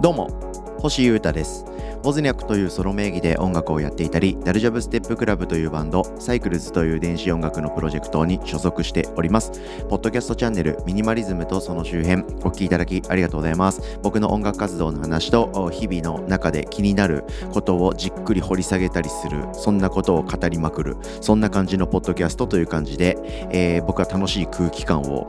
どうも星優太です。ボズニャクというソロ名義で音楽をやっていたりダルジャブステップクラブというバンドサイクルズという電子音楽のプロジェクトに所属しております。ポッドキャストチャンネルミニマリズムとその周辺お聴きいただきありがとうございます。僕の音楽活動の話と日々の中で気になることをじっくり掘り下げたりするそんなことを語りまくるそんな感じのポッドキャストという感じで、えー、僕は楽しい空気感を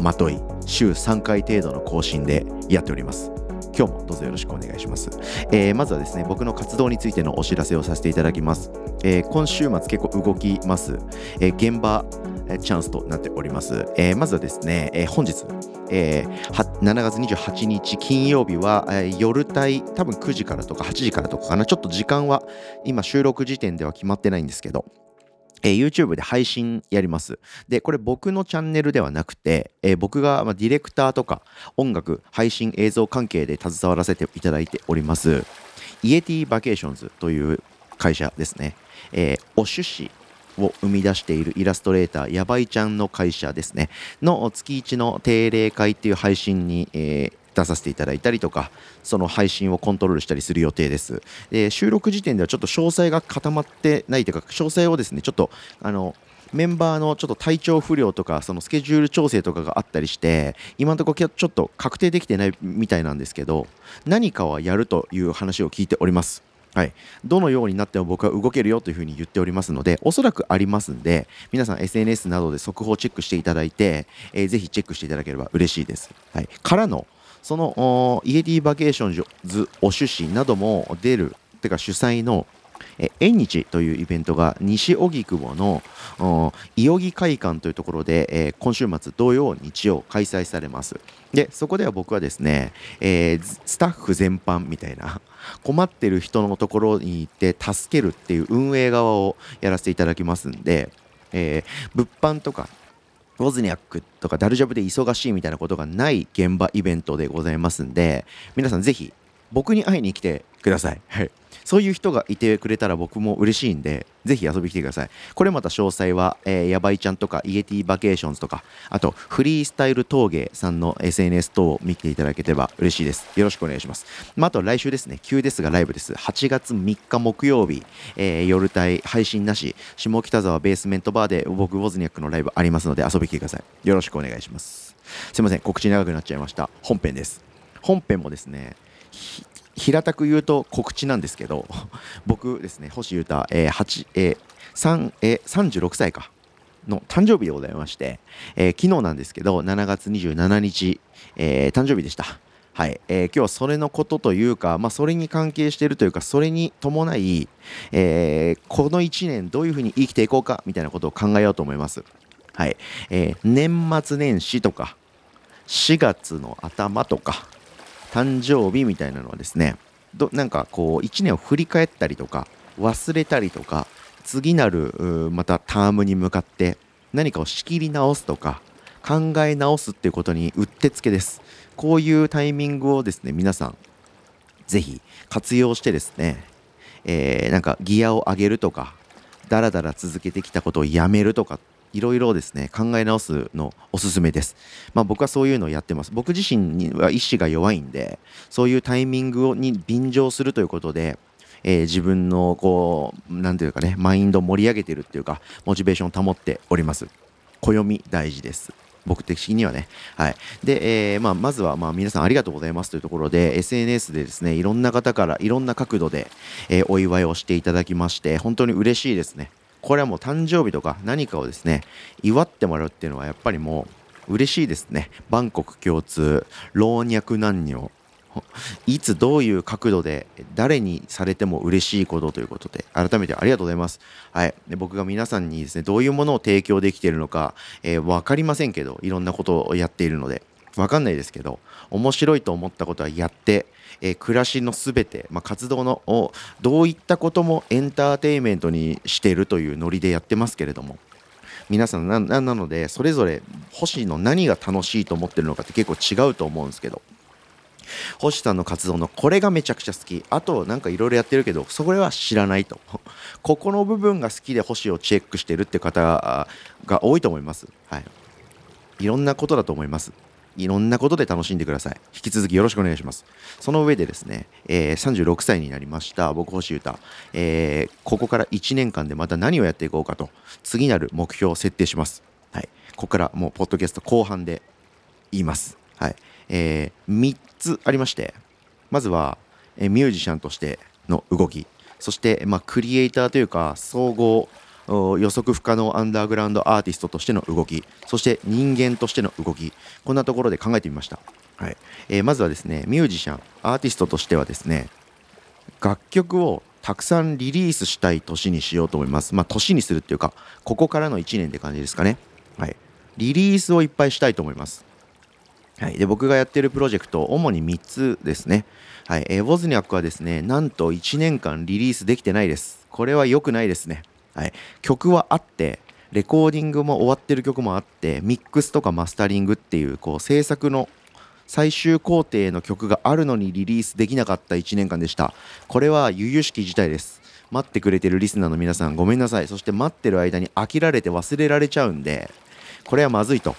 まとい週3回程度の更新でやっております。今日もどうぞよろしくお願いします、えー、まずはですね僕の活動についてのお知らせをさせていただきます、えー、今週末結構動きます、えー、現場チャンスとなっております。えー、まずはですね、えー、本日、えー、7月28日金曜日は、えー、夜帯多分9時からとか8時からとかかな。ちょっと時間は今収録時点では決まってないんですけど、えー、YouTube で配信やります。で、これ僕のチャンネルではなくて、えー、僕が、ま、ディレクターとか音楽、配信、映像関係で携わらせていただいております、イエティバケーションズという会社ですね。えー、おしゅしを生み出しているイラストレーター、やばいちゃんの会社ですね。の月1の定例会っていう配信に、えー、出させていただいたりとかその配信をコントロールしたりする予定です。で収録時点ではちょっと詳細が固まってないというか詳細をですねちょっとあのメンバーのちょっと体調不良とかそのスケジュール調整とかがあったりして今のところちょっと確定できてないみたいなんですけど何かはやるという話を聞いております。はい、どのようになっても僕は動けるよというふうに言っておりますので、おそらくありますんで、皆さん SNS などで速報チェックしていただいて、えー、ぜひチェックしていただければ嬉しいです。はい、からの、そのイエティバケーションズおしゅしなども出るてか主催のえ縁日というイベントが西荻窪の井荻會館というところで、えー、今週末土曜日曜開催されます。でそこでは僕はですね、えー、スタッフ全般みたいな 困ってる人のところに行って助けるっていう運営側をやらせていただきますんで、えー、物販とかウォズニャックとかダルジャブで忙しいみたいなことがない現場イベントでございますんで皆さんぜひ僕に会いに来てください。はいそういう人がいてくれたら僕も嬉しいんで、ぜひ遊びに来てください。これまた詳細は、えー、やばいちゃんとか、イエティバケーションズとか、あと、フリースタイル陶芸さんの SNS 等を見ていただければ嬉しいです。よろしくお願いします。まあ、あと来週ですね、急ですがライブです。8月3日木曜日、えー、夜帯配信なし、下北沢ベースメントバーで僕、ウォズニャックのライブありますので遊びに来てください。よろしくお願いします。すいません、告知長くなっちゃいました。本編です。本編もですね、平たく言うと告知なんですけど 僕ですね星優太、えー8えー3えー、36歳かの誕生日でございまして、えー、昨日なんですけど7月27日、えー、誕生日でした。はい、えー、今日はそれのことというか、まあ、それに関係しているというかそれに伴い、えー、この1年どういうふうに生きていこうかみたいなことを考えようと思います。はいえー、年末年始とか4月の頭とか誕生日みたいなのはですねどなんかこう1年を振り返ったりとか忘れたりとか次なるまたタームに向かって何かを仕切り直すとか考え直すっていうことにうってつけです。こういうタイミングをですね皆さんぜひ活用してですね、えー、なんかギアを上げるとかだらだら続けてきたことをやめるとかいろいろですね考え直すのおすすめです。まあ、僕はそういうのをやってます。僕自身には意志が弱いんでそういうタイミングに便乗するということで、えー、自分のこう何ていうかねマインドを盛り上げてるっていうかモチベーションを保っております。暦大事です。僕的にはね。はい。で、えー、まあ、まずは、まあ、皆さんありがとうございますというところで、SNS でですね、いろんな方からいろんな角度で、えー、お祝いをしていただきまして、本当に嬉しいですね。これはもう誕生日とか何かをですね祝ってもらうっていうのはやっぱりもう嬉しいですね。万国共通老若男女いつどういう角度で誰にされても嬉しいことということで改めてありがとうございます。はい、で僕が皆さんにですねどういうものを提供できているのか、えー、分かりませんけどいろんなことをやっているので。分かんないですけど面白いと思ったことはやってえー、暮らしのすべて、まあ、活動のをどういったこともエンターテインメントにしているというノリでやってますけれども皆さんななのでそれぞれ星の何が楽しいと思ってるのかって結構違うと思うんですけど星さんの活動のこれがめちゃくちゃ好きあとなんかいろいろやってるけどそれは知らないと。ここの部分が好きで星をチェックしてるって方が多いと思います。はい。いろんなことだと思います。いろんなことで楽しんでください。引き続きよろしくお願いします。その上でですね、えー、36歳になりました僕星歌、えー、ここから1年間でまた何をやっていこうかと次なる目標を設定します。はい、ここからもうポッドキャスト後半で言います。はい、えー、3つありましてまずは、え、ミュージシャンとしての動きそして、まあ、クリエイターというか総合予測不可能アンダーグラウンドアーティストとしての動きそして人間としての動きこんなところで考えてみました、はい。えー、まずはですねミュージシャンアーティストとしてはですね楽曲をたくさんリリースしたい年にしようと思います。まあ年にするっていうかここからの1年って感じですかね。はい。リリースをいっぱいしたいと思います。はい、で僕がやってるプロジェクト主に3つですね、はい。えー、ウォズニャックはですねなんと1年間リリースできてないです。これは良くないですね。はい、曲はあってレコーディングも終わってる曲もあってミックスとかマスタリングっていうこう制作の最終工程の曲があるのにリリースできなかった1年間でした。これは由々しき事態です。待ってくれてるリスナーの皆さんごめんなさい。そして待ってる間に飽きられて忘れられちゃうんでこれはまずいと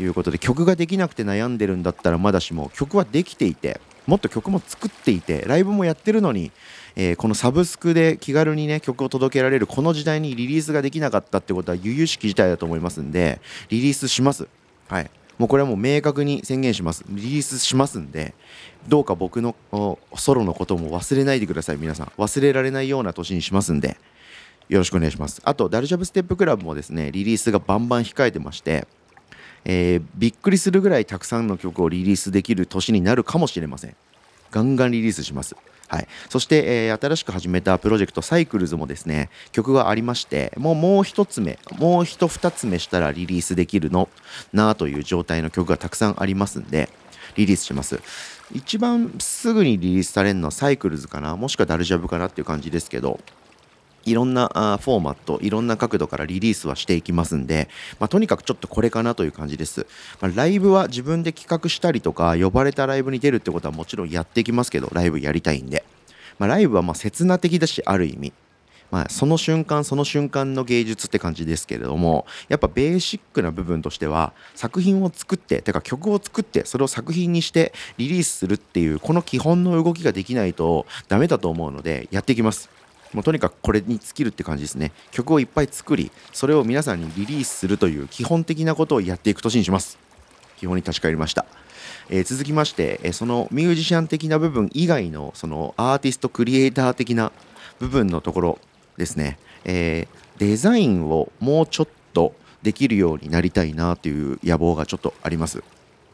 いうことで曲ができなくて悩んでるんだったらまだしも曲はできていてもっと曲も作っていてライブもやってるのにえー、このサブスクで気軽にね曲を届けられるこの時代にリリースができなかったってことは由々しき事態だと思いますんでリリースします。はい。もうこれはもう明確に宣言します。リリースしますんでどうか僕のソロのことも忘れないでください。皆さん。忘れられないような年にしますんでよろしくお願いします。あとダルジャブステップクラブもですねリリースがバンバン控えてましてえー、びっくりするぐらいたくさんの曲をリリースできる年になるかもしれません。ガンガンリリースします。はい、そして、えー、新しく始めたプロジェクトサイクルズもですね曲がありましてもうもう一つ目もう一二つ目したらリリースできるのなという状態の曲がたくさんありますんでリリースします。一番すぐにリリースされるのはサイクルズかなもしくはダルジャブかなっていう感じですけどいろんなフォーマット、いろんな角度からリリースはしていきますんで、まあ、とにかくちょっとこれかなという感じです。まあ、ライブは自分で企画したりとか、呼ばれたライブに出るってことはもちろんやっていきますけど、ライブやりたいんで。まあ、ライブはまあ刹那的だし、ある意味。まあ、その瞬間その瞬間の芸術って感じですけれどもやっぱベーシックな部分としては作品を作っててか曲を作ってそれを作品にしてリリースするっていうこの基本の動きができないとダメだと思うのでやっていきますもうとにかくこれに尽きるって感じですね。曲をいっぱい作りそれを皆さんにリリースするという基本的なことをやっていく年にします。基本に立ち返りました、えー、続きまして、えー、そのミュージシャン的な部分以外のそのアーティストクリエイター的な部分のところですね、えー、デザインをもうちょっとできるようになりたいなという野望がちょっとあります。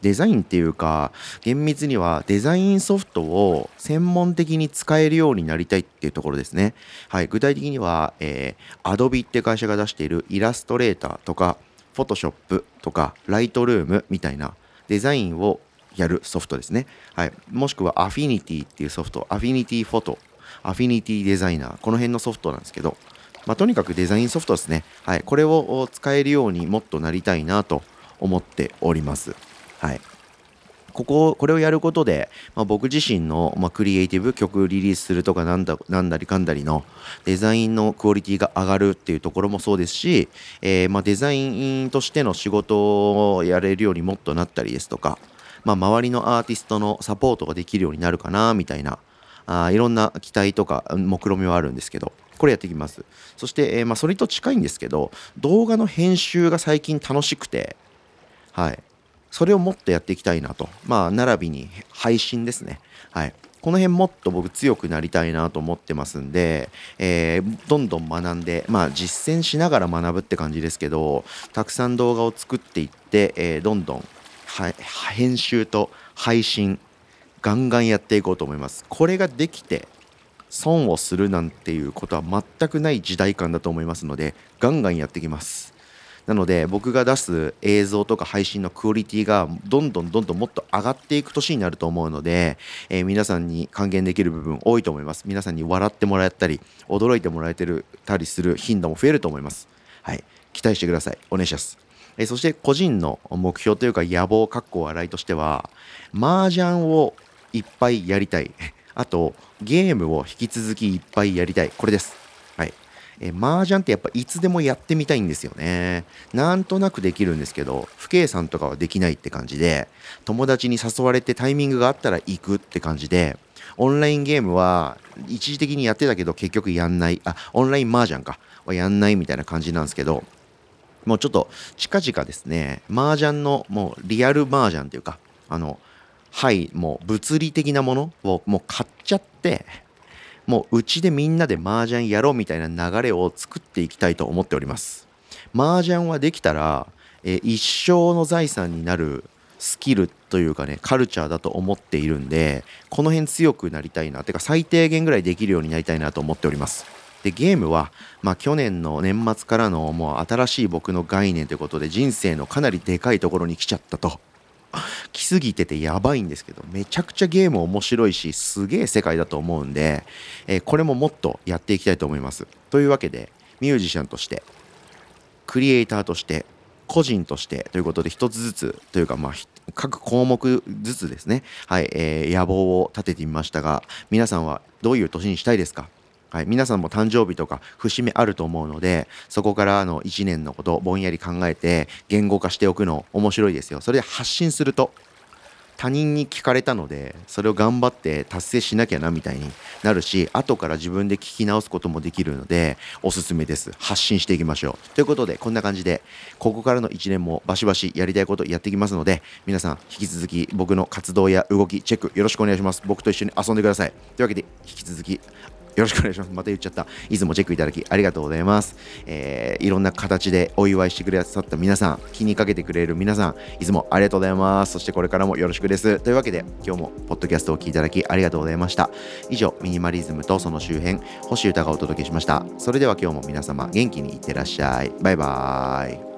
デザインっていうか厳密にはデザインソフトを専門的に使えるようになりたいっていうところですね。はい、具体的には、えー、Adobe って会社が出しているイラストレーターとか Photoshop とか Lightroom みたいなデザインをやるソフトですね。はい、もしくは Affinity っていうソフト Affinity Photo Affinity デザイナーこの辺のソフトなんですけどまあ、とにかくデザインソフトですね。はい。これを使えるようにもっとなりたいなと思っております。はい。こここれをやることで、まあ、僕自身の、まあ、クリエイティブ曲リリースするとかなんだなんだりかんだりのデザインのクオリティが上がるっていうところもそうですし、えー、まあ、デザインとしての仕事をやれるようにもっとなったりですとか、ま周りのアーティストのサポートができるようになるかなみたいなあいろんな期待とか目論見はあるんですけどこれやっていきますそして、えー、まそれと近いんですけど動画の編集が最近楽しくてはいそれをもっとやっていきたいなと。まあ、並びに配信ですね。はい。この辺もっと僕強くなりたいなと思ってますんで、えー、どんどん学んで、まあ実践しながら学ぶって感じですけど、たくさん動画を作っていって、えー、どんどん編集と配信、ガンガンやっていこうと思います。これができて、損をするなんていうことは全くない時代感だと思いますので、ガンガンやってきます。なので僕が出す映像とか配信のクオリティがどんどんどんどんもっと上がっていく年になると思うので、えー、皆さんに還元できる部分多いと思います。皆さんに笑ってもらったり驚いてもらえてるたりする頻度も増えると思います。はい。期待してください。お願いします。えー、そして個人の目標というか野望かっこ笑いとしては麻雀をいっぱいやりたい。あとゲームを引き続きいっぱいやりたい。これです。え麻雀ってやっぱいつでもやってみたいんですよね。なんとなくできるんですけど父兄さんとかはできないって感じで友達に誘われてタイミングがあったら行くって感じでオンラインゲームは一時的にやってたけど結局やんない。あオンライン麻雀か。はやんないみたいな感じなんですけどもうちょっと近々ですね麻雀のもうリアル麻雀というかあのはいもう物理的なものをもう買っちゃってもううちでみんなで麻雀やろうみたいな流れを作っていきたいと思っております。麻雀はできたら、え一生の財産になるスキルというかねカルチャーだと思っているんでこの辺強くなりたいなてか最低限ぐらいできるようになりたいなと思っております。でゲームは、まあ、去年の年末からのもう新しい僕の概念ということで人生のかなりでかいところに来ちゃったと。来すぎててやばいんですけどめちゃくちゃゲーム面白いしすげえ世界だと思うんで、えー、これももっとやっていきたいと思います。というわけでミュージシャンとしてクリエイターとして個人としてということで一つずつというかまあ各項目ずつですね。はい、えー、野望を立ててみましたが皆さんはどういう年にしたいですか？はい、皆さんも誕生日とか節目あると思うのでそこからの1年のことをぼんやり考えて言語化しておくの面白いですよ。それで発信すると他人に聞かれたのでそれを頑張って達成しなきゃなみたいになるし後から自分で聞き直すこともできるのでおすすめです。発信していきましょう。ということでこんな感じでここからの1年もバシバシやりたいことやっていきますので皆さん引き続き僕の活動や動きチェックよろしくお願いします。僕と一緒に遊んでください。というわけで引き続きよろしくお願いします。また言っちゃった。いつもチェックいただきありがとうございます。えー、いろんな形でお祝いしてくださった皆さん、気にかけてくれる皆さん、いつもありがとうございます。そしてこれからもよろしくです。というわけで、今日もポッドキャストを聞いていただきありがとうございました。以上、ミニマリズムとその周辺、星歌がお届けしました。それでは今日も皆様、元気にいってらっしゃい。バイバーイ。